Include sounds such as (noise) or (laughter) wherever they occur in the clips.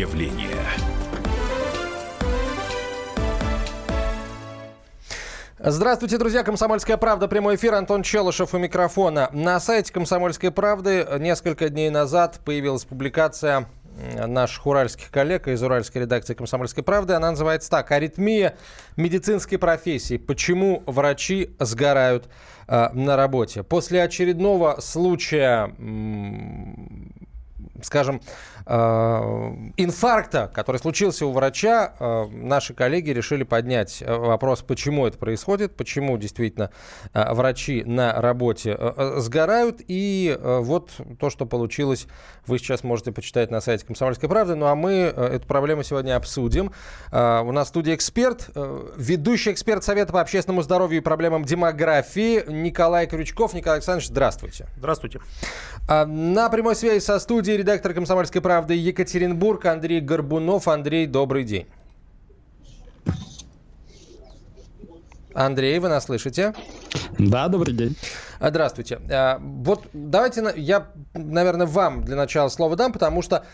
явление. Здравствуйте, друзья. Комсомольская правда. Прямой эфир. Антон Челышев у микрофона. На сайте Комсомольской правды несколько дней назад появилась публикация наших уральских коллег из уральской редакции «Комсомольской правды». Она называется так. «Аритмия медицинской профессии. Почему врачи сгорают э, на работе?» После очередного случая, скажем, Э, инфаркта, который случился у врача, э, наши коллеги решили поднять э, вопрос, почему это происходит, почему действительно врачи на работе сгорают. И вот то, что получилось, вы сейчас можете почитать на сайте «Комсомольской правды». Ну а мы эту проблему сегодня обсудим. У нас в студии эксперт, ведущий эксперт Совета по общественному здоровью и проблемам демографии Николай Крючков. Николай Александрович, здравствуйте. Здравствуйте. На прямой связи со студией редактор «Комсомольской правды» Екатеринбург. Андрей Горбунов. Андрей, добрый день. Андрей, вы нас слышите? Да, добрый день. Здравствуйте. А, вот давайте я, наверное, вам для начала слово дам, потому что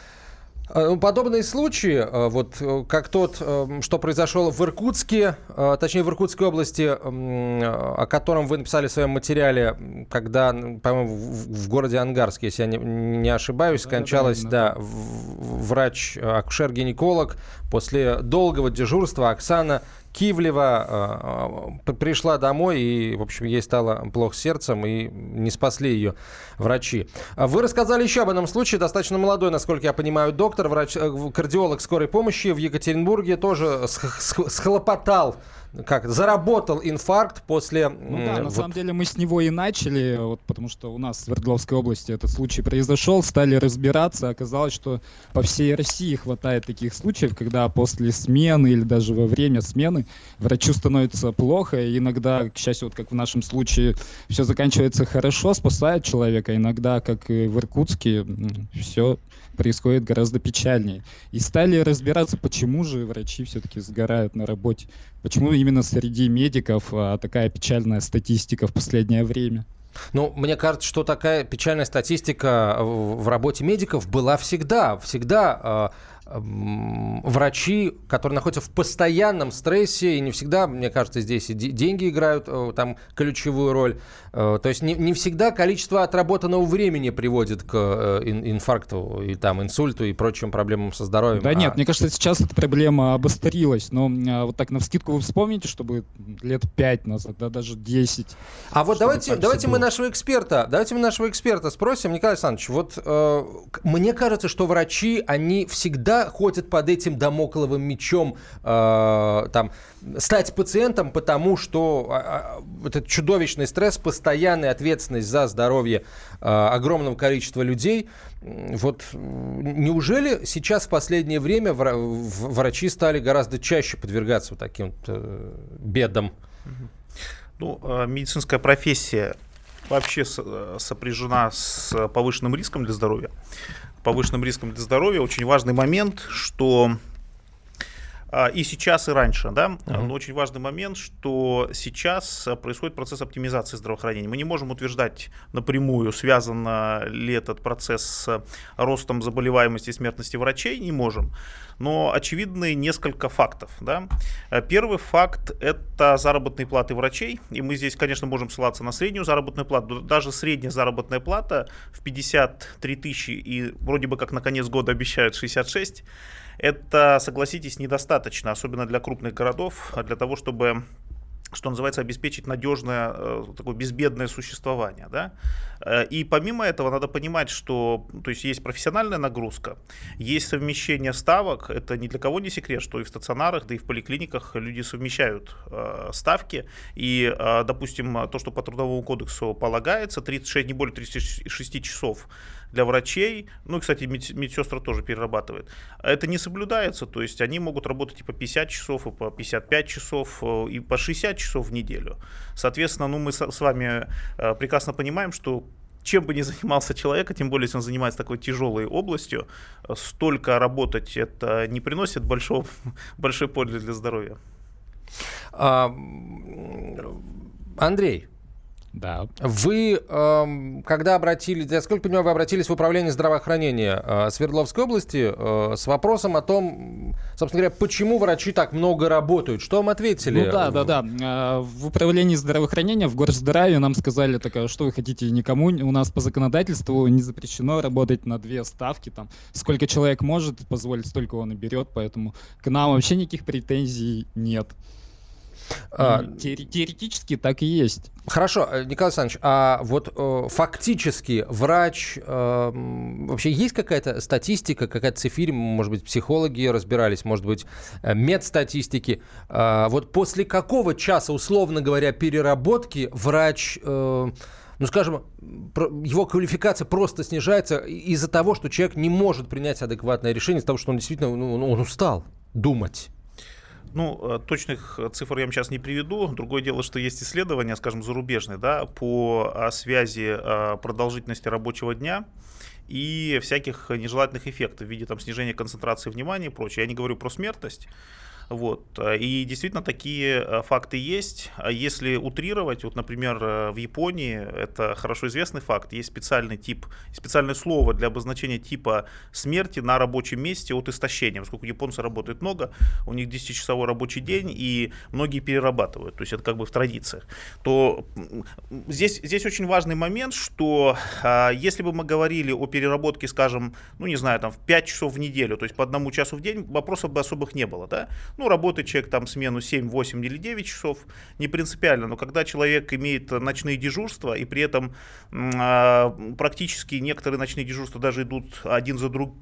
подобные случаи, э, вот э, как тот, что произошел в Иркутске, точнее в Иркутской области, о котором вы написали в своем материале, когда, по-моему, в городе Ангарске, если я не, ошибаюсь, скончалась, да, да, врач, акушер-гинеколог после долгого дежурства Оксана Кивлева э, пришла домой, и, в общем, ей стало плохо сердцем, и не спасли ее врачи. Вы рассказали еще об одном случае, достаточно молодой, насколько я понимаю, доктор, врач, э, кардиолог скорой помощи в Екатеринбурге тоже схлопотал как заработал инфаркт после... Ну да, на вот... самом деле мы с него и начали, вот, потому что у нас в Свердловской области этот случай произошел, стали разбираться, оказалось, что по всей России хватает таких случаев, когда после смены или даже во время смены врачу становится плохо, и иногда, к счастью, вот как в нашем случае, все заканчивается хорошо, спасает человека, иногда, как и в Иркутске, все происходит гораздо печальнее. И стали разбираться, почему же врачи все-таки сгорают на работе. Почему именно среди медиков а, такая печальная статистика в последнее время. Ну, мне кажется, что такая печальная статистика в работе медиков была всегда. Всегда а, врачи, которые находятся в постоянном стрессе, и не всегда, мне кажется, здесь и деньги играют э, там ключевую роль. Э, то есть не, не всегда количество отработанного времени приводит к э, инфаркту и там инсульту и прочим проблемам со здоровьем. Да а... нет, мне кажется, сейчас эта проблема обострилась, но а, вот так на вскидку вы вспомните, чтобы лет 5 назад, да, даже 10. А вот давайте, давайте мы нашего эксперта, давайте мы нашего эксперта спросим, Николай Александрович, вот э, мне кажется, что врачи, они всегда ходят под этим домокловым мечом, э, там, стать пациентом, потому что э, этот чудовищный стресс, постоянная ответственность за здоровье э, огромного количества людей. Вот неужели сейчас в последнее время врачи стали гораздо чаще подвергаться вот таким э, бедам? Ну, э, медицинская профессия вообще э, сопряжена с повышенным риском для здоровья повышенным риском для здоровья. Очень важный момент, что и сейчас, и раньше, да, uh-huh. но очень важный момент, что сейчас происходит процесс оптимизации здравоохранения. Мы не можем утверждать напрямую, связан ли этот процесс с ростом заболеваемости и смертности врачей, не можем. Но очевидны несколько фактов. Да. Первый факт – это заработные платы врачей. И мы здесь, конечно, можем ссылаться на среднюю заработную плату. Даже средняя заработная плата в 53 тысячи и вроде бы как на конец года обещают 66 это, согласитесь, недостаточно, особенно для крупных городов, для того, чтобы что называется, обеспечить надежное, э, такое безбедное существование. Да? Э, и помимо этого надо понимать, что то есть, есть профессиональная нагрузка, есть совмещение ставок, это ни для кого не секрет, что и в стационарах, да и в поликлиниках люди совмещают э, ставки, и, э, допустим, то, что по Трудовому кодексу полагается, 36, не более 36 часов для врачей, ну, кстати, мед, медсестры тоже перерабатывают, это не соблюдается, то есть они могут работать и по 50 часов, и по 55 часов, э, и по 60 часов в неделю. Соответственно, ну, мы с, с вами э, прекрасно понимаем, что чем бы ни (laughs) занимался человек, а тем более, если он занимается такой тяжелой областью, э, столько работать это не приносит большого, (laughs) большой пользы для здоровья. А, Андрей, Да. Вы, э, когда обратились, я сколько понимаю, вы обратились в управление здравоохранения э, Свердловской области э, с вопросом о том, собственно говоря, почему врачи так много работают. Что вам ответили? Ну да, да, да. Э, в управлении здравоохранения, в горздраве нам сказали, так, что вы хотите, никому у нас по законодательству не запрещено работать на две ставки. Там, сколько человек может позволить, столько он и берет, поэтому к нам вообще никаких претензий нет. А, теоретически так и есть. Хорошо, э, Николай Александрович, а вот э, фактически врач, э, вообще есть какая-то статистика, какая-то цифирь, может быть, психологи разбирались, может быть, э, медстатистики. Э, вот после какого часа, условно говоря, переработки врач... Э, ну, скажем, его квалификация просто снижается из-за того, что человек не может принять адекватное решение, из-за того, что он действительно ну, он устал думать. Ну, э, точных э, цифр я вам сейчас не приведу. Другое дело, что есть исследования, скажем, зарубежные, да, по э, связи продолжительности рабочего дня и всяких нежелательных эффектов в виде там, снижения концентрации внимания и прочее. Я не говорю про смертность, вот. И действительно такие э, факты есть. А если утрировать, вот, например, э, в Японии, это хорошо известный факт, есть специальный тип, специальное слово для обозначения типа смерти на рабочем месте от истощения. Поскольку японцы работают много, у них 10-часовой рабочий день, и многие перерабатывают, то есть это как бы в традициях, то здесь, здесь очень важный момент, что а, если бы мы говорили о переработке, скажем, ну не знаю, там в 5 часов в неделю, то есть по одному часу в день, вопросов бы особых не было, да, ну, работает человек там смену 7, 8 или 9 часов, не принципиально, но когда человек имеет ночные дежурства и при этом э, практически некоторые ночные дежурства даже идут один за другим,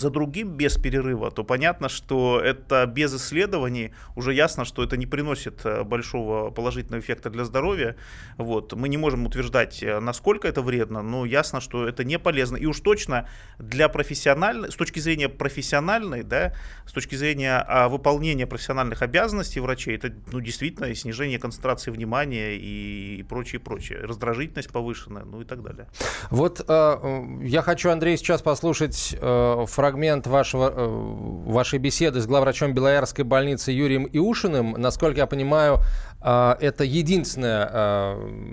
за другим без перерыва, то понятно, что это без исследований уже ясно, что это не приносит э, большого положительного эффекта для здоровья. Вот. Мы не можем утверждать, э, насколько это вредно, но ясно, что это не полезно. И уж точно для профессиональной, с точки зрения профессиональной, да, с точки зрения а, выполнения профессиональных обязанностей врачей, это ну, действительно снижение концентрации внимания и, прочее, прочее. Раздражительность повышенная, ну и так далее. Вот э, я хочу, Андрей, сейчас послушать э, фрагмент вашего, э, вашей беседы с главврачом Белоярской больницы Юрием Иушиным. Насколько я понимаю, это единственная э,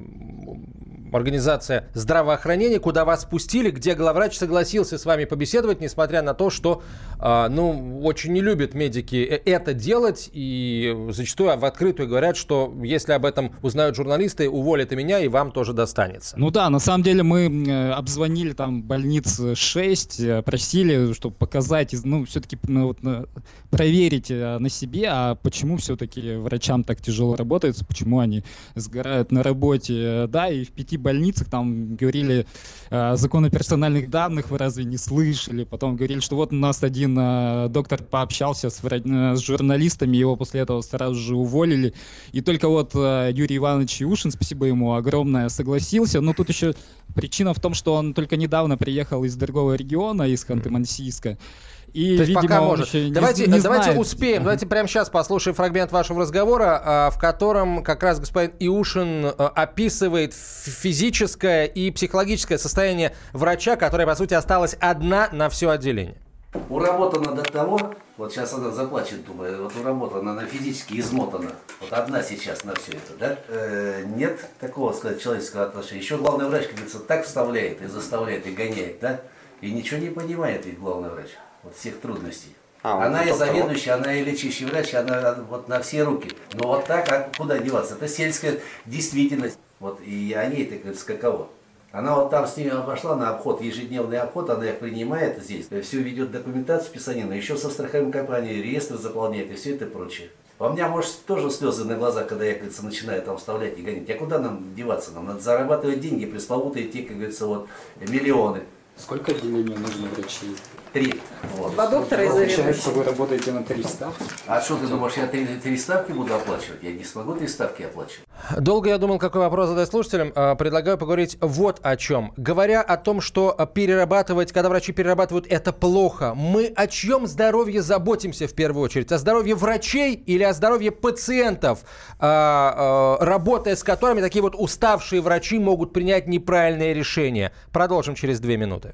организация здравоохранения, куда вас спустили, где главврач согласился с вами побеседовать, несмотря на то, что, э, ну, очень не любят медики э, это делать, и зачастую в открытую говорят, что если об этом узнают журналисты, уволят и меня, и вам тоже достанется. Ну да, на самом деле мы э, обзвонили там больниц 6, просили, чтобы показать, ну, все-таки ну, вот, проверить на себе, а почему все-таки врачам так тяжело работается, почему они сгорают на работе, да, и в пяти больницах, там говорили э, закон о персональных данных, вы разве не слышали? Потом говорили, что вот у нас один э, доктор пообщался с, э, с журналистами, его после этого сразу же уволили. И только вот э, Юрий Иванович Юшин, спасибо ему огромное, согласился. Но тут еще причина в том, что он только недавно приехал из другого региона, из Ханты-Мансийска. И, То есть видимо, пока может. Давайте, не, не давайте знает. успеем. Давайте прямо сейчас послушаем фрагмент вашего разговора, а, в котором как раз господин Иушин а, описывает физическое и психологическое состояние врача, которая, по сути, осталась одна на все отделение. Уработана до того, вот сейчас она заплачет, думаю, вот уработана, она физически измотана. Вот одна сейчас на все это, да? Э, нет такого, сказать, человеческого отношения. Еще главный врач, как говорится, так вставляет и заставляет, и гоняет, да? И ничего не понимает ведь главный врач вот всех трудностей. А, она и заведующая, она и лечащий врач, она вот на все руки. Но вот так, а куда деваться? Это сельская действительность. Вот, и они это, говорится, каково. Она вот там с ними пошла на обход, ежедневный обход, она их принимает здесь, все ведет документацию писанина, еще со страховой компанией реестр заполняет и все это прочее. А у меня, может, тоже слезы на глазах, когда я, как говорится, начинаю там вставлять и гонить. А куда нам деваться? Нам надо зарабатывать деньги, пресловутые те, как говорится, вот миллионы. Сколько отделений нужно врачей? Три. Вот. Два доктора и Получается, вы работаете на три ставки? А что ты думаешь, я три, три ставки буду оплачивать? Я не смогу три ставки оплачивать. Долго я думал, какой вопрос задать слушателям. А, предлагаю поговорить вот о чем. Говоря о том, что перерабатывать, когда врачи перерабатывают, это плохо. Мы о чьем здоровье заботимся в первую очередь? О здоровье врачей или о здоровье пациентов, а, а, работая с которыми такие вот уставшие врачи могут принять неправильные решения? Продолжим через две минуты.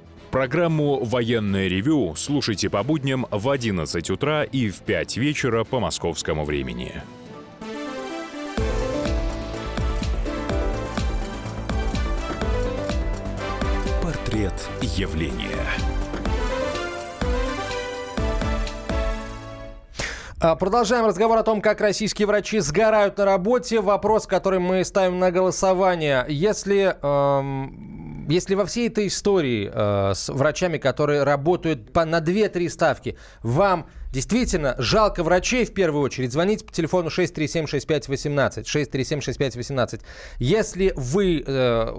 Программу «Военное ревю» слушайте по будням в 11 утра и в 5 вечера по московскому времени. Портрет явления. А, Продолжаем разговор о том, как российские врачи сгорают на работе. Вопрос, который мы ставим на голосование. Если, эм, если во всей этой истории э, с врачами, которые работают по, на 2-3 ставки, вам действительно жалко врачей в первую очередь, звоните по телефону 637-6518. 637-6518. Если вы, э,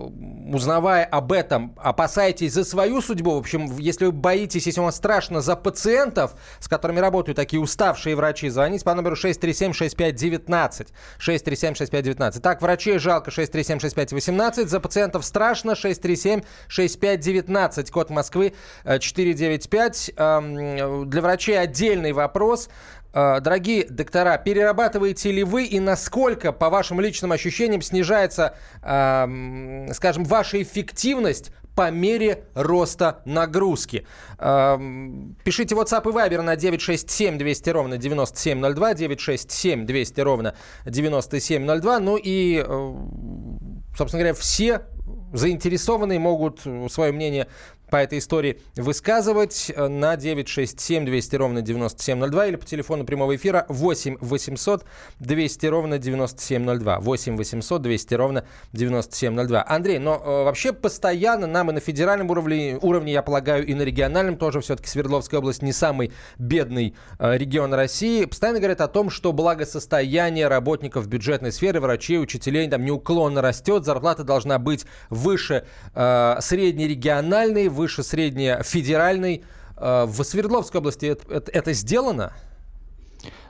узнавая об этом, опасаетесь за свою судьбу, в общем, если вы боитесь, если вам страшно за пациентов, с которыми работают такие уставшие врачи, звоните по номеру 637-6519. 637-6519. Так, врачей жалко 637-6518, за пациентов страшно 637-6519. Код Москвы э, 495. Эм, Для врачей отдельный вопрос. Э, Дорогие доктора, перерабатываете ли вы и насколько, по вашим личным ощущениям, снижается, эм, скажем, ваша эффективность по мере роста нагрузки. Эм, Пишите WhatsApp и Viber на 967 200 ровно 9702, 967 200 ровно 9702. Ну и, э, собственно говоря, все заинтересованные могут свое мнение по этой истории высказывать э, на 967 200 ровно 9702 или по телефону прямого эфира 8 800 200 ровно 9702. 8 800 200 ровно 9702. Андрей, но э, вообще постоянно нам и на федеральном уровне, уровне, я полагаю, и на региональном тоже все-таки Свердловская область не самый бедный э, регион России, постоянно говорят о том, что благосостояние работников бюджетной сферы, врачей, учителей там неуклонно растет, зарплата должна быть выше э, среднерегиональной, среднефедеральной. Э, в Свердловской области это, это- это сделано?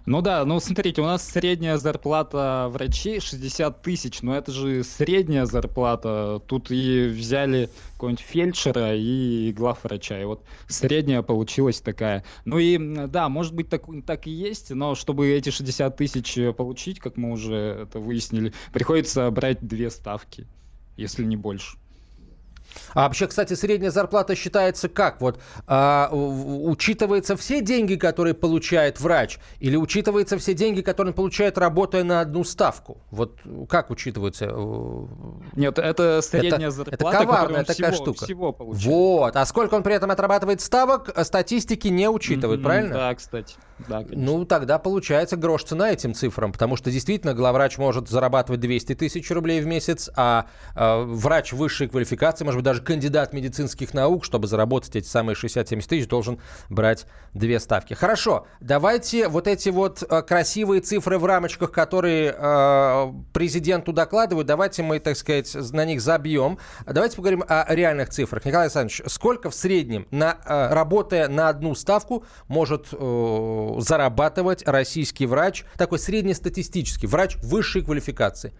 Ну да, ну смотрите, у нас средняя зарплата врачей 60 тысяч, но это же средняя зарплата. Тут и взяли какого-нибудь фельдшера и главврача, и вот средняя получилась такая. Ну и да, может быть так, так и есть, но чтобы эти 60 тысяч получить, как мы уже это выяснили, приходится брать две ставки, если не больше. А вообще, кстати, средняя зарплата считается как? Вот а, у- у- учитываются все деньги, которые получает врач, или учитываются все деньги, которые он получает, работая на одну ставку? Вот как учитываются? Э, Нет, это средняя это зарплата, коварная которую он такая всего, штука. всего получает. Вот. А сколько он при этом отрабатывает ставок, э, статистики не учитывают, Мгм, правильно? Да, кстати. Да, конечно. Ну, тогда получается грош цена этим цифрам, потому что действительно главврач может зарабатывать 200 тысяч рублей в месяц, а э, врач высшей квалификации, может быть, даже кандидат медицинских наук, чтобы заработать эти самые 60-70 тысяч, должен брать две ставки. Хорошо, давайте вот эти вот э, красивые цифры в рамочках, которые э, президенту докладывают, давайте мы, так сказать, на них забьем. Давайте поговорим о реальных цифрах. Николай Александрович, сколько в среднем, на, э, работая на одну ставку, может э, зарабатывать российский врач, такой среднестатистический, врач высшей квалификации?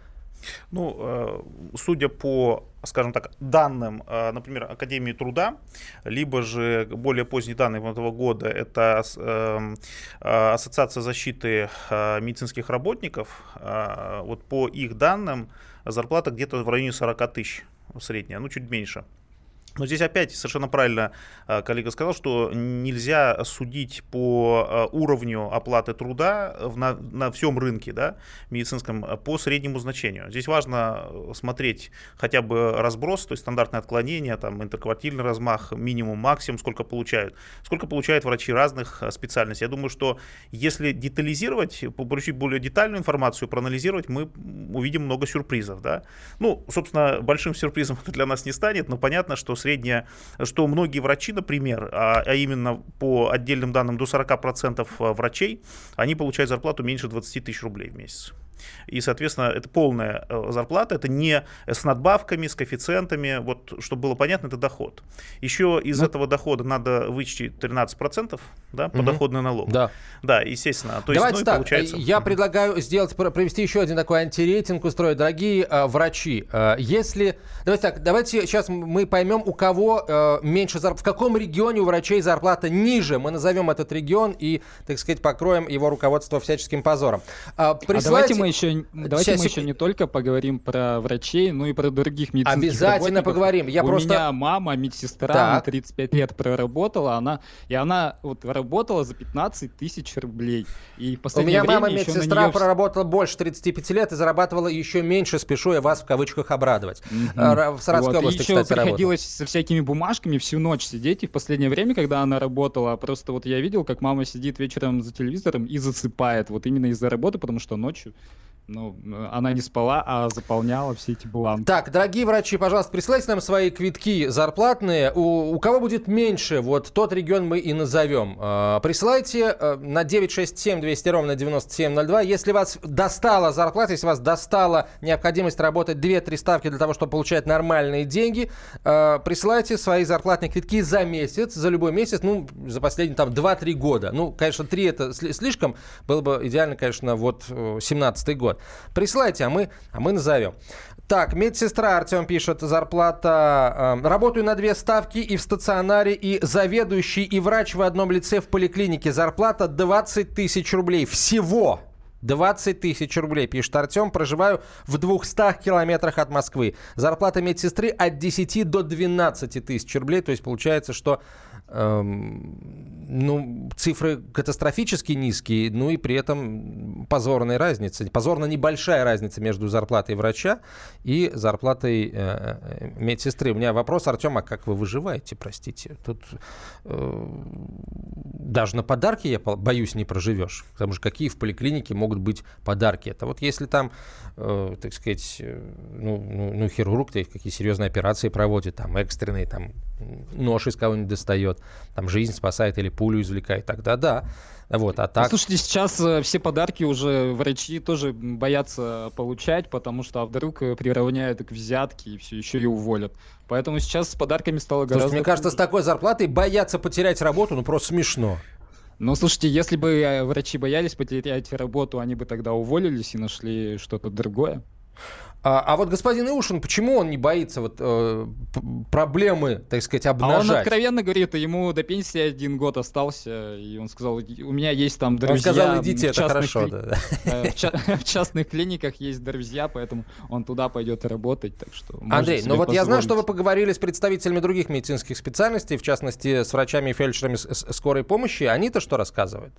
Ну, э, судя по, скажем так, данным, э, например, Академии труда, либо же более поздние данные этого года, это э, Ассоциация защиты медицинских работников, вот по их данным зарплата где-то в районе 40 тысяч средняя, ну чуть меньше. Но здесь опять совершенно правильно э, коллега сказал, что нельзя судить по э, уровню оплаты труда на, на всем рынке да, медицинском э, по среднему значению. Здесь важно смотреть хотя бы разброс, то есть стандартное отклонение, там, интерквартильный размах, минимум, максимум, сколько получают. Сколько получают врачи разных специальностей. Я думаю, что если детализировать, получить более детальную информацию, проанализировать, мы увидим много сюрпризов. Да? Ну, собственно, большим сюрпризом это (laughs) для нас не станет, но понятно, что средняя, что многие врачи, например, а, а именно по отдельным данным до 40% врачей, они получают зарплату меньше 20 тысяч рублей в месяц. И, соответственно, это полная э, зарплата, это не с надбавками, с коэффициентами, вот, чтобы было понятно, это доход. Еще из ну, этого дохода надо вычесть 13%, да, подоходный угу. налог. Да. Да, естественно. То Давайте есть, ну, так, получается... я предлагаю сделать, провести еще один такой антирейтинг устроить. Дорогие э, врачи, э, если... Давайте так, давайте сейчас мы поймем, у кого э, меньше зарплаты, в каком регионе у врачей зарплата ниже. Мы назовем этот регион и, так сказать, покроем его руководство всяческим позором. А, присылайте... а давайте мы еще, давайте сейчас... мы еще не только поговорим про врачей, но и про других медицинских Обязательно поговорим. Я у просто... меня мама медсестра, так. она 35 лет проработала, она, и она вот работала за 15 тысяч рублей. И в у меня мама медсестра нее... проработала больше 35 лет и зарабатывала еще меньше, спешу я вас в кавычках обрадовать. Mm-hmm. В Саратовской вот. области, и еще кстати, приходилось работала. со всякими бумажками всю ночь сидеть, и в последнее время, когда она работала, просто вот я видел, как мама сидит вечером за телевизором и засыпает, вот именно из-за работы, потому что ночью ну, она не спала, а заполняла все эти бланки. Так, дорогие врачи, пожалуйста, присылайте нам свои квитки зарплатные. У, у кого будет меньше, вот тот регион мы и назовем. Э, присылайте э, на 967 200 ровно 9702. Если вас достала зарплата, если вас достала необходимость работать 2-3 ставки для того, чтобы получать нормальные деньги, э, присылайте свои зарплатные квитки за месяц, за любой месяц, ну, за последние там 2-3 года. Ну, конечно, 3 это слишком, было бы идеально, конечно, вот 17 год год. Присылайте, а мы, а мы назовем. Так, медсестра, Артем пишет, зарплата... Э, работаю на две ставки и в стационаре, и заведующий, и врач в одном лице в поликлинике. Зарплата 20 тысяч рублей. Всего 20 тысяч рублей, пишет Артем. Проживаю в 200 километрах от Москвы. Зарплата медсестры от 10 до 12 тысяч рублей. То есть получается, что ну, цифры катастрофически низкие, ну и при этом позорная разница, позорно небольшая разница между зарплатой врача и зарплатой э, э, медсестры. У меня вопрос, Артем, а как вы выживаете, простите? Тут э, даже на подарки, я боюсь, не проживешь. Потому что какие в поликлинике могут быть подарки? Это вот если там, э, так сказать, э, ну, ну, ну хирург какие серьезные операции проводит, там экстренные, там нож из кого-нибудь достает, там жизнь спасает или пулю извлекает, тогда да. Вот, а так... Слушайте, сейчас э, все подарки уже врачи тоже боятся получать, потому что а вдруг э, приравняют к взятке и все еще и уволят. Поэтому сейчас с подарками стало гораздо... Слушайте, мне кажется, с такой зарплатой бояться потерять работу, ну просто смешно. Ну, слушайте, если бы э, врачи боялись потерять работу, они бы тогда уволились и нашли что-то другое. А, а вот господин Иушин, почему он не боится вот э, проблемы, так сказать, обнажать? А он откровенно говорит, ему до пенсии один год остался, и он сказал, у меня есть там друзья. Он сказал, идите, это хорошо. Кли... Да. (laughs) В, (laughs) в частных клиниках есть друзья, поэтому он туда пойдет работать, так что. Андрей, ну вот позволить. я знаю, что вы поговорили с представителями других медицинских специальностей, в частности, с врачами и фельдшерами скорой помощи. Они-то что рассказывают?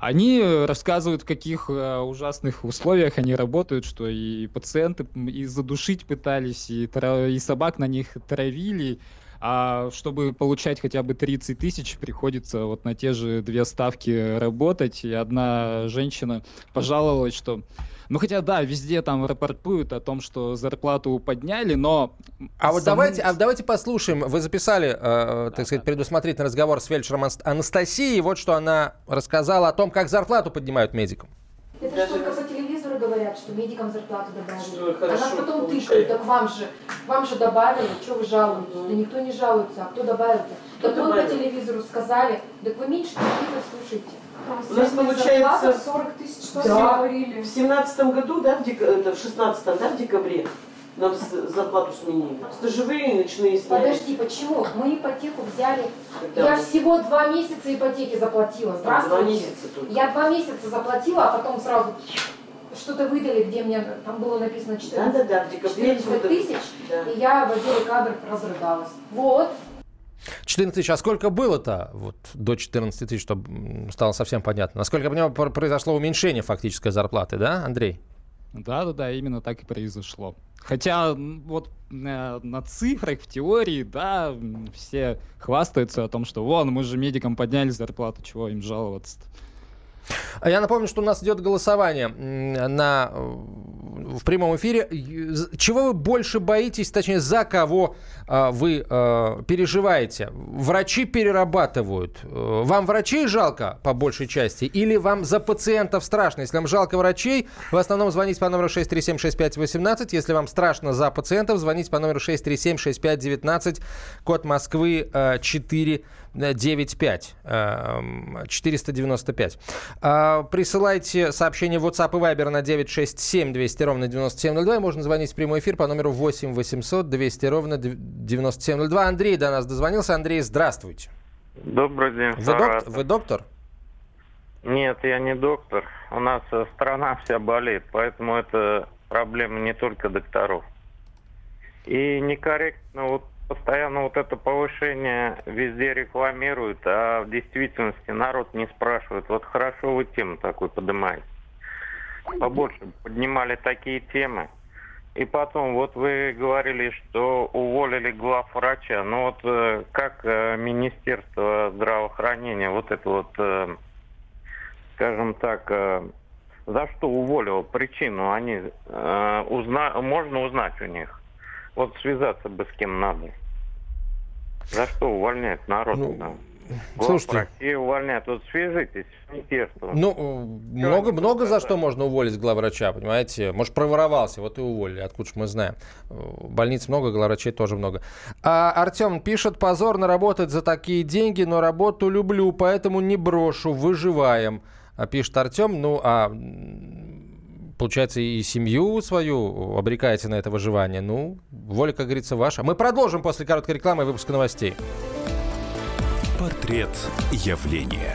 Они рассказывают, в каких э, ужасных условиях они работают, что и пациенты и задушить пытались, и, и собак на них травили, а чтобы получать хотя бы 30 тысяч, приходится вот на те же две ставки работать. И одна женщина пожаловалась, что ну хотя да, везде там рапортуют о том, что зарплату подняли, но... А вот давайте, а давайте послушаем. Вы записали, э, так сказать, предусмотрительный разговор с фельдшером Анастасией. Вот что она рассказала о том, как зарплату поднимают медикам. Это Даже... телевизору говорят, что медикам зарплату добавили. Что а нас потом получает. тыкают, так вам же, вам же добавили, что вы жалуетесь? Да никто не жалуется, а кто добавил-то? Так вы по телевизору сказали, так вы меньше телевизор слушайте. У нас получается 40 тысяч, что да, говорили. В семнадцатом году, да, в, дек... это в шестнадцатом, да, в декабре нам зарплату сменили. Стажевые ночные сняли. Подожди, почему? Мы ипотеку взяли. Когда я всего два месяца ипотеки заплатила. Здравствуйте. Два месяца только. Я два месяца заплатила, а потом сразу что-то выдали, где мне там было написано 14, да, да, да, в декабре 14 тысяч, да. и я в отделе кадров разрыдалась. Вот, 14 тысяч. А сколько было-то вот, до 14 тысяч, чтобы стало совсем понятно? Насколько я понимаю, произошло уменьшение фактической зарплаты, да, Андрей? Да, да, да, именно так и произошло. Хотя вот э, на цифрах, в теории, да, все хвастаются о том, что вон, мы же медикам подняли зарплату, чего им жаловаться-то. А я напомню, что у нас идет голосование на э, в прямом эфире. Чего вы больше боитесь, точнее, за кого э, вы э, переживаете? Врачи перерабатывают. Вам врачей жалко по большей части или вам за пациентов страшно? Если вам жалко врачей, в основном звоните по номеру 6376518. Если вам страшно за пациентов, звоните по номеру 6376519, код Москвы э, 4 95 495. А, присылайте сообщение в WhatsApp и Viber на 967 200 ровно 9702. И можно звонить в прямой эфир по номеру 8 800 200 ровно 9702. Андрей до нас дозвонился. Андрей, здравствуйте. Добрый день. Вы, док- вы доктор? Нет, я не доктор. У нас э, страна вся болеет, поэтому это проблема не только докторов. И некорректно вот постоянно вот это повышение везде рекламируют, а в действительности народ не спрашивает. Вот хорошо вы тему такую поднимаете. Побольше поднимали такие темы. И потом, вот вы говорили, что уволили главврача. Ну вот э, как э, Министерство здравоохранения вот это вот, э, скажем так, за что уволило причину, они узна... можно узнать у них. Вот связаться бы с кем надо. За что увольняют народ? Ну, да? (laughs) Слушайте. России увольняют. Вот свяжитесь с министерством. Ну, много, много за что можно уволить главврача, понимаете? Может, проворовался, вот и уволили. Откуда же мы знаем? Больниц много, главврачей тоже много. А Артем пишет, позорно работать за такие деньги, но работу люблю, поэтому не брошу, выживаем. А пишет Артем, ну, а получается, и семью свою обрекаете на это выживание. Ну, воля, как говорится, ваша. Мы продолжим после короткой рекламы и выпуска новостей. Портрет явления.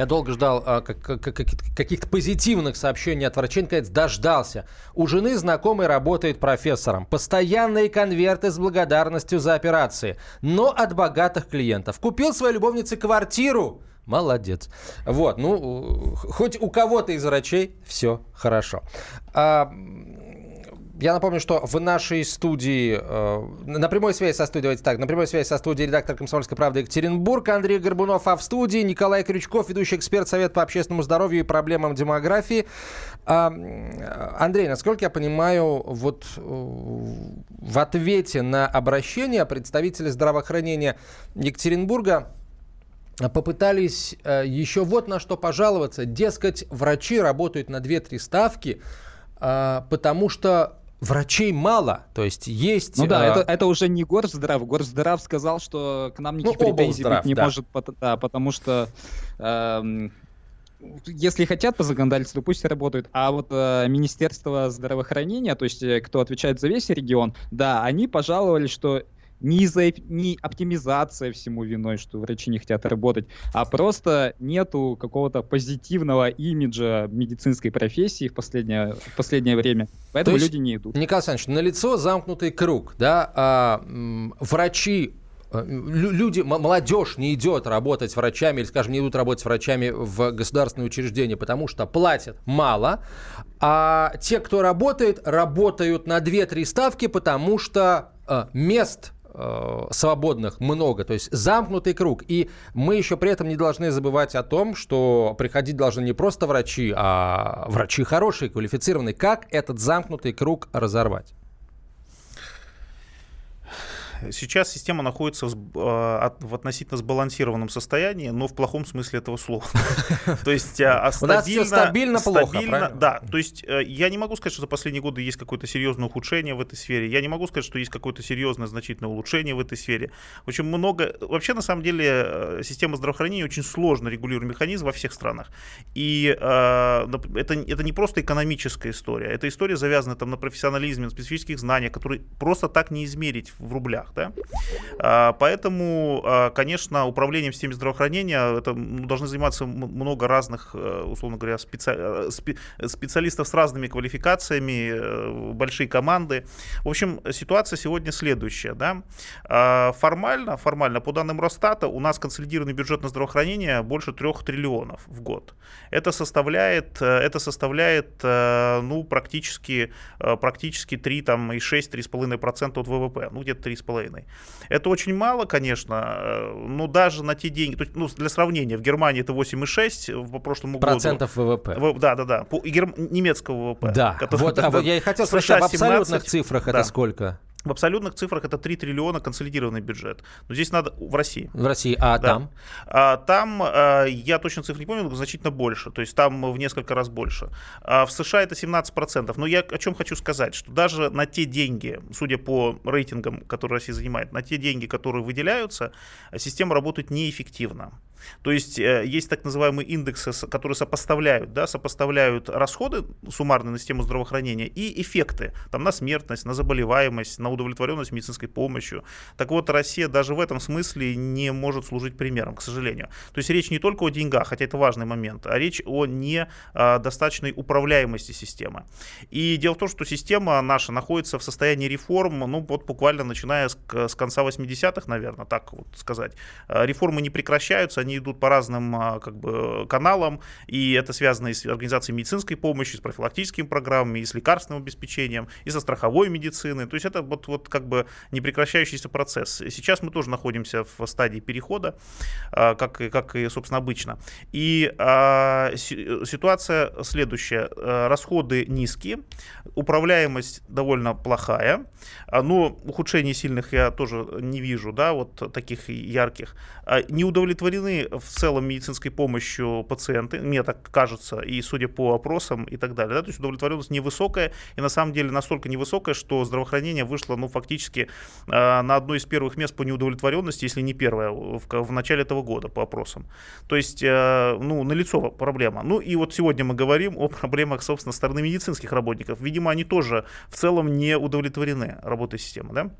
Я долго ждал а, как, как, каких-то позитивных сообщений от врачей. Наконец, дождался. У жены знакомый работает профессором. Постоянные конверты с благодарностью за операции. Но от богатых клиентов. Купил своей любовнице квартиру. Молодец. Вот, ну, хоть у кого-то из врачей все хорошо. А, я напомню, что в нашей студии, э, на прямой связи со студией, давайте так, на прямой связи со студией редактор «Комсомольской правды» Екатеринбург, Андрей Горбунов, а в студии Николай Крючков, ведущий эксперт Совет по общественному здоровью и проблемам демографии. А, Андрей, насколько я понимаю, вот э, в ответе на обращение представители здравоохранения Екатеринбурга попытались э, еще вот на что пожаловаться. Дескать, врачи работают на 2-3 ставки, э, потому что врачей мало, то есть есть... Ну да, а... это, это уже не Горздрав. Горздрав сказал, что к нам никаких ну, претензий быть не да. может, да, потому что... Эм, если хотят по законодательству, пусть работают. А вот э, Министерство здравоохранения, то есть э, кто отвечает за весь регион, да, они пожаловались, что не из-за не оптимизация всему виной, что врачи не хотят работать, а просто нету какого-то позитивного имиджа медицинской профессии в последнее, в последнее время. Поэтому есть, люди не идут. Николай Александрович, на лицо замкнутый круг. Да? А, м, врачи э, люди, молодежь не идет работать врачами или, скажем, не идут работать врачами в государственные учреждения, потому что платят мало, а те, кто работает, работают на 2-3 ставки, потому что э, мест свободных много, то есть замкнутый круг. И мы еще при этом не должны забывать о том, что приходить должны не просто врачи, а врачи хорошие, квалифицированные. Как этот замкнутый круг разорвать? Сейчас система находится в, в относительно сбалансированном состоянии, но в плохом смысле этого слова. (laughs) То есть а стабильно, стабильно плохо, Да, то есть я не могу сказать, что за последние годы есть какое-то серьезное ухудшение в этой сфере. Я не могу сказать, что есть какое-то серьезное значительное улучшение в этой сфере. Очень много... Вообще, на самом деле, система здравоохранения очень сложно регулируемый механизм во всех странах. И э, это, это не просто экономическая история, это история завязана там на профессионализме, на специфических знаниях, которые просто так не измерить в рублях. Да? А, поэтому, а, конечно, управлением системой здравоохранения это ну, должны заниматься много разных, э, условно говоря, специ... Э, специалистов с разными квалификациями, э, большие команды. В общем, ситуация сегодня следующая. Да? А, формально, формально, по данным Росстата, у нас консолидированный бюджет на здравоохранение больше трех триллионов в год. Это составляет, это составляет ну, практически, практически 3, там, и 6-3,5% от ВВП, ну, где-то 3,5%. Это очень мало, конечно, но даже на те деньги, то есть, ну, для сравнения, в Германии это 8,6 по прошлому Процентов году. ВВП. Да, да, да, по, гер... немецкого ВВП. Да, который, вот, а вот я и хотел спросить, в абсолютных цифрах да. это сколько? В абсолютных цифрах это 3 триллиона консолидированный бюджет. Но здесь надо в России. В России, а да. там? А, там, а, я точно цифры не помню, но значительно больше. То есть там в несколько раз больше. А в США это 17%. Но я о чем хочу сказать, что даже на те деньги, судя по рейтингам, которые Россия занимает, на те деньги, которые выделяются, система работает неэффективно. То есть э, есть так называемые индексы, которые сопоставляют, да, сопоставляют расходы суммарные на систему здравоохранения и эффекты там, на смертность, на заболеваемость, на удовлетворенность медицинской помощью. Так вот, Россия даже в этом смысле не может служить примером, к сожалению. То есть речь не только о деньгах, хотя это важный момент, а речь о недостаточной управляемости системы. И дело в том, что система наша находится в состоянии реформ, ну вот буквально начиная с, конца 80-х, наверное, так вот сказать. А, реформы не прекращаются, они идут по разным а, как бы, каналам, и это связано и с организацией медицинской помощи, с профилактическими программами, и с лекарственным обеспечением, и со страховой медициной. То есть это вот, вот как бы непрекращающийся процесс. Сейчас мы тоже находимся в стадии перехода, а, как, как и, собственно, обычно. И а, ситуация следующая. Расходы низкие, управляемость довольно плохая, но ухудшений сильных я тоже не вижу, да, вот таких ярких. Не удовлетворены в целом медицинской помощью пациенты, мне так кажется, и судя по опросам и так далее. Да, то есть удовлетворенность невысокая, и на самом деле настолько невысокая, что здравоохранение вышло ну, фактически э, на одно из первых мест по неудовлетворенности, если не первое, в, в начале этого года по опросам. То есть, э, ну, налицо проблема. Ну и вот сегодня мы говорим о проблемах, собственно, стороны медицинских работников. Видимо, они тоже в целом не удовлетворены работой системы, да?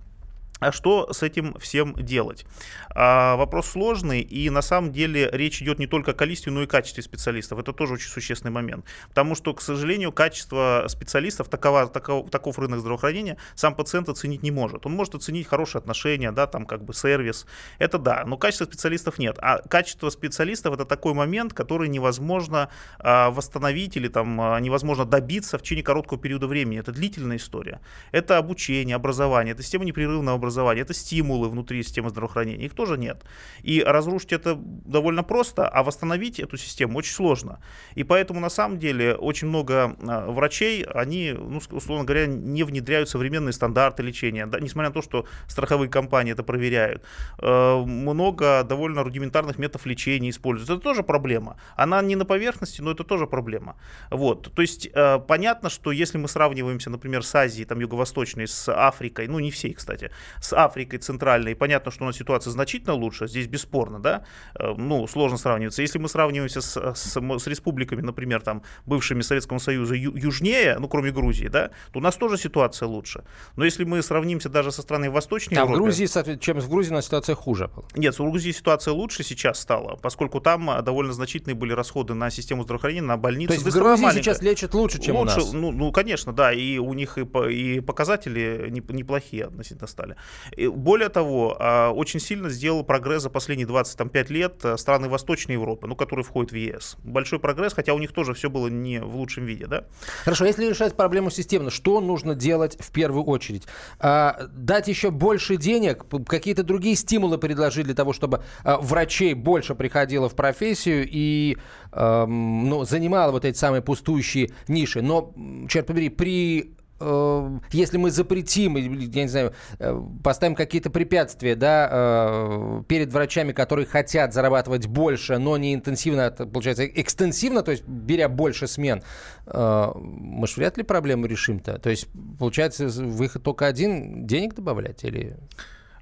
А что с этим всем делать? А, вопрос сложный, и на самом деле речь идет не только о количестве, но и качестве специалистов. Это тоже очень существенный момент. Потому что, к сожалению, качество специалистов, такова, таков, таков рынок здравоохранения, сам пациент оценить не может. Он может оценить хорошие отношения, да, там как бы сервис, это да, но качества специалистов нет. А качество специалистов это такой момент, который невозможно а, восстановить или там а, невозможно добиться в течение короткого периода времени. Это длительная история. Это обучение, образование, это система непрерывного образования образования, это стимулы внутри системы здравоохранения, их тоже нет. И разрушить это довольно просто, а восстановить эту систему очень сложно. И поэтому на самом деле очень много а, врачей, они, ну, условно говоря, не внедряют современные стандарты лечения, да, несмотря на то, что страховые компании это проверяют. Э, много довольно рудиментарных методов лечения используют. Это тоже проблема. Она не на поверхности, но это тоже проблема. Вот. То есть э, понятно, что если мы сравниваемся, например, с Азией, там, Юго-Восточной, с Африкой, ну, не всей, кстати, с Африкой Центральной, понятно, что у нас ситуация значительно лучше, здесь бесспорно, да, э, ну, сложно сравниваться. Если мы сравниваемся с, с, с республиками, например, там, бывшими Советского Союза ю, южнее, ну, кроме Грузии, да, то у нас тоже ситуация лучше. Но если мы сравнимся даже со странами Восточной а Европы... в Грузии, чем в Грузии, у нас ситуация хуже. Нет, в Грузии ситуация лучше сейчас стала, поскольку там а, довольно значительные были расходы на систему здравоохранения, на больницы. То есть в Грузии маленькая. сейчас лечат лучше, чем лучше, у нас? Ну, ну, конечно, да, и у них и, и показатели неплохие относительно стали. И более того, а, очень сильно сделал прогресс за последние 25 лет а, страны Восточной Европы, ну, которые входят в ЕС. Большой прогресс, хотя у них тоже все было не в лучшем виде, да? Хорошо, если решать проблему системно, что нужно делать в первую очередь? А, дать еще больше денег, какие-то другие стимулы предложить для того, чтобы а, врачей больше приходило в профессию и а, ну, занимало вот эти самые пустующие ниши. Но, черт побери, при э, если мы запретим, я не знаю, э, поставим какие-то препятствия, да, э, перед врачами, которые хотят зарабатывать больше, но не интенсивно, это получается экстенсивно, то есть беря больше смен, э, мы же вряд ли проблему решим-то. То есть получается выход только один, денег добавлять или...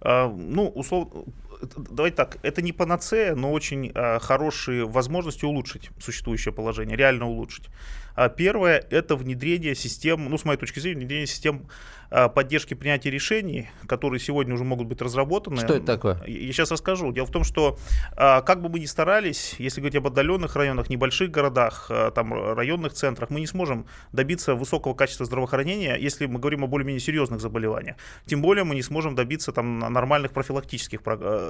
А, ну, условно, давайте так, это не панацея, но очень а, хорошие возможности улучшить существующее положение, реально улучшить. А первое – это внедрение систем, ну, с моей точки зрения, внедрение систем а, поддержки принятия решений, которые сегодня уже могут быть разработаны. Что это такое? Я сейчас расскажу. Дело в том, что а, как бы мы ни старались, если говорить об отдаленных районах, небольших городах, а, там районных центрах, мы не сможем добиться высокого качества здравоохранения, если мы говорим о более-менее серьезных заболеваниях. Тем более мы не сможем добиться там нормальных профилактических,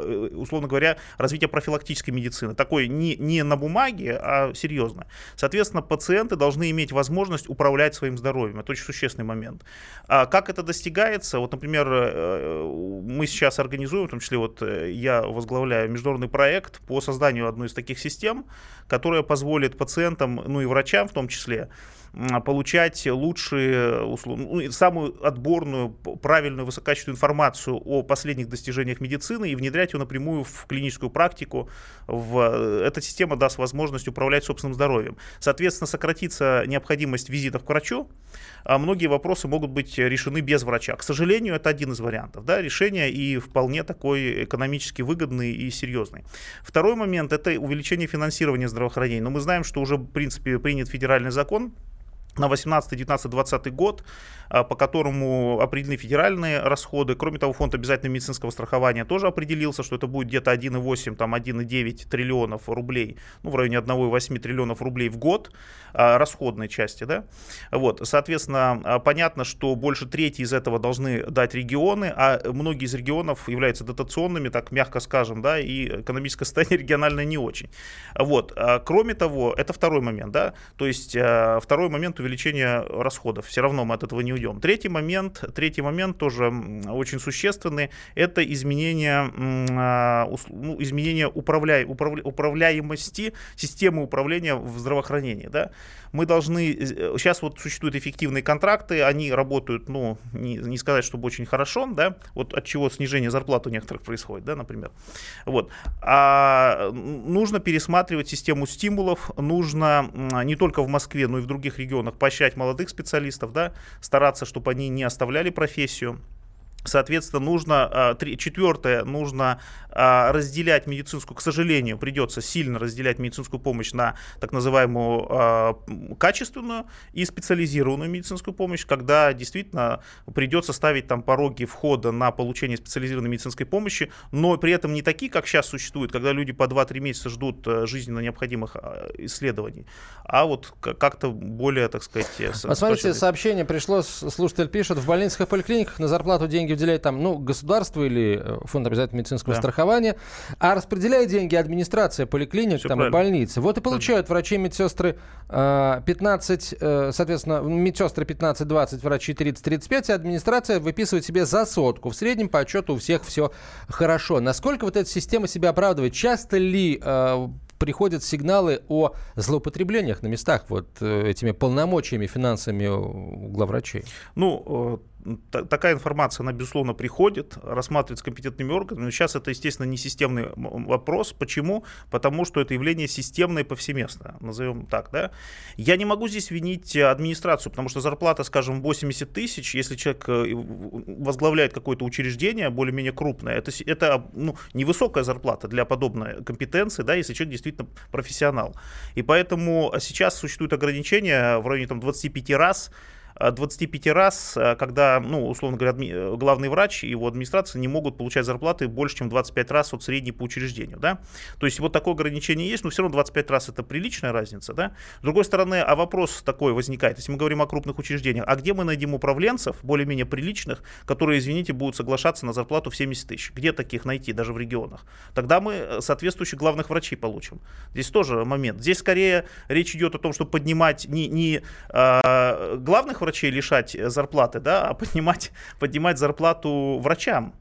условно говоря, развития профилактической медицины. Такой не, не на бумаге, а серьезно. Соответственно, пациенты должны иметь возможность управлять своим здоровьем. Это очень существенный момент. А как это достигается? Вот, например, э, мы сейчас организуем, в том числе вот э, я возглавляю международный проект по созданию одной из таких систем, которая позволит пациентам, ну и врачам в том числе, получать лучшие, ну, самую отборную, правильную, высококачественную информацию о последних достижениях медицины и внедрять ее напрямую в клиническую практику. В... Э, эта система даст возможность управлять собственным здоровьем. Соответственно, сократится необходимость визитов к врачу, а многие вопросы могут быть решены без врача. К сожалению, это один из вариантов да, решения и вполне такой экономически выгодный и серьезный. Второй момент – это увеличение финансирования здравоохранения. Но мы знаем, что уже, в принципе, принят федеральный закон, на 18, 19, 20 год, а, по которому определены федеральные расходы. Кроме того, фонд обязательного медицинского страхования тоже определился, что это будет где-то 1,8, там 1,9 триллионов рублей, ну, в районе 1,8 триллионов рублей в год а, расходной части, да. Вот, соответственно, а, понятно, что больше трети из этого должны дать регионы, а многие из регионов являются дотационными, так мягко скажем, да, и экономическое состояние региональное не очень. Вот, кроме того, это второй момент, да, то есть второй момент увеличения расходов. Все равно мы от этого не уйдем. Третий момент, третий момент тоже очень существенный, это изменение, а, ну, изменение управля, управля, управляемости системы управления в здравоохранении. Да? Мы должны, сейчас вот существуют эффективные контракты, они работают, ну, не, не сказать, чтобы очень хорошо, да, вот от чего снижение зарплат у некоторых происходит, да, например. Вот. А нужно пересматривать систему стимулов, нужно не только в Москве, но и в других регионах поощрять молодых специалистов, да, стараться, чтобы они не оставляли профессию. Соответственно, нужно, а, четвертое, нужно а, разделять медицинскую, к сожалению, придется сильно разделять медицинскую помощь на так называемую а, качественную и специализированную медицинскую помощь, когда действительно придется ставить там пороги входа на получение специализированной медицинской помощи, но при этом не такие, как сейчас существуют, когда люди по 2-3 месяца ждут э, жизненно необходимых исследований, а вот как-то более, так сказать... Посмотрите, сообщение пришло, слушатель пишет, в больницах и поликлиниках на зарплату деньги выделяет там, ну, государство или э, фонд обязательного медицинского да. страхования, а распределяет деньги администрация поликлиник там, и больницы. Вот и получают врачи, медсестры 15, э, э, соответственно, медсестры 15-20, врачи 30-35, а администрация выписывает себе за сотку. В среднем по отчету у всех все хорошо. Насколько вот эта система себя оправдывает? Часто ли приходят сигналы о злоупотреблениях на местах вот этими полномочиями финансами у главврачей? Ну, такая информация, она, безусловно, приходит, рассматривается компетентными органами. Но сейчас это, естественно, не системный вопрос. Почему? Потому что это явление системное и повсеместное, назовем так. Да? Я не могу здесь винить администрацию, потому что зарплата, скажем, 80 тысяч, если человек э, возглавляет какое-то учреждение более-менее крупное, это, это ну, невысокая зарплата для подобной компетенции, да, если человек действительно профессионал. И поэтому сейчас существуют ограничения в районе там, 25 раз 25 раз, э, когда, ну, условно говоря, э, главный врач и его администрация не могут получать зарплаты больше, чем 25 раз от средней по учреждению, да. То есть вот такое ограничение есть, но все равно 25 раз это приличная разница, да. С другой стороны, а вопрос такой возникает, если мы говорим о крупных учреждениях, а где мы найдем управленцев, более-менее приличных, которые, извините, будут соглашаться на зарплату в 70 тысяч? Где таких найти, даже в регионах? Тогда мы э, соответствующих главных врачей получим. Здесь тоже момент. Здесь скорее речь идет о том, чтобы поднимать не, не а, главных врачей, врачей лишать зарплаты, да, а поднимать, (laughs) поднимать зарплату врачам.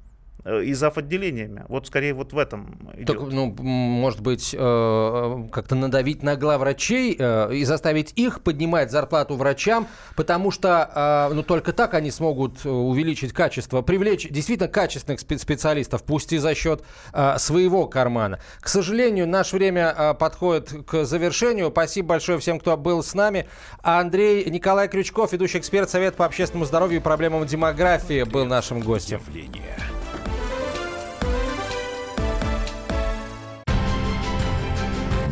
Э, и зав. отделениями. Вот скорее вот в этом идет. Так, ну, может быть, э, как-то надавить на главврачей э, и заставить их поднимать зарплату врачам, потому что, э, ну, только так они смогут э, увеличить качество, привлечь действительно качественных спе- специалистов, пусть и за счет э, своего кармана. К сожалению, наше время э, подходит к завершению. Спасибо большое всем, кто был с нами. Андрей Николай Крючков, ведущий эксперт Совета по общественному здоровью и проблемам демографии, был нашим гостем.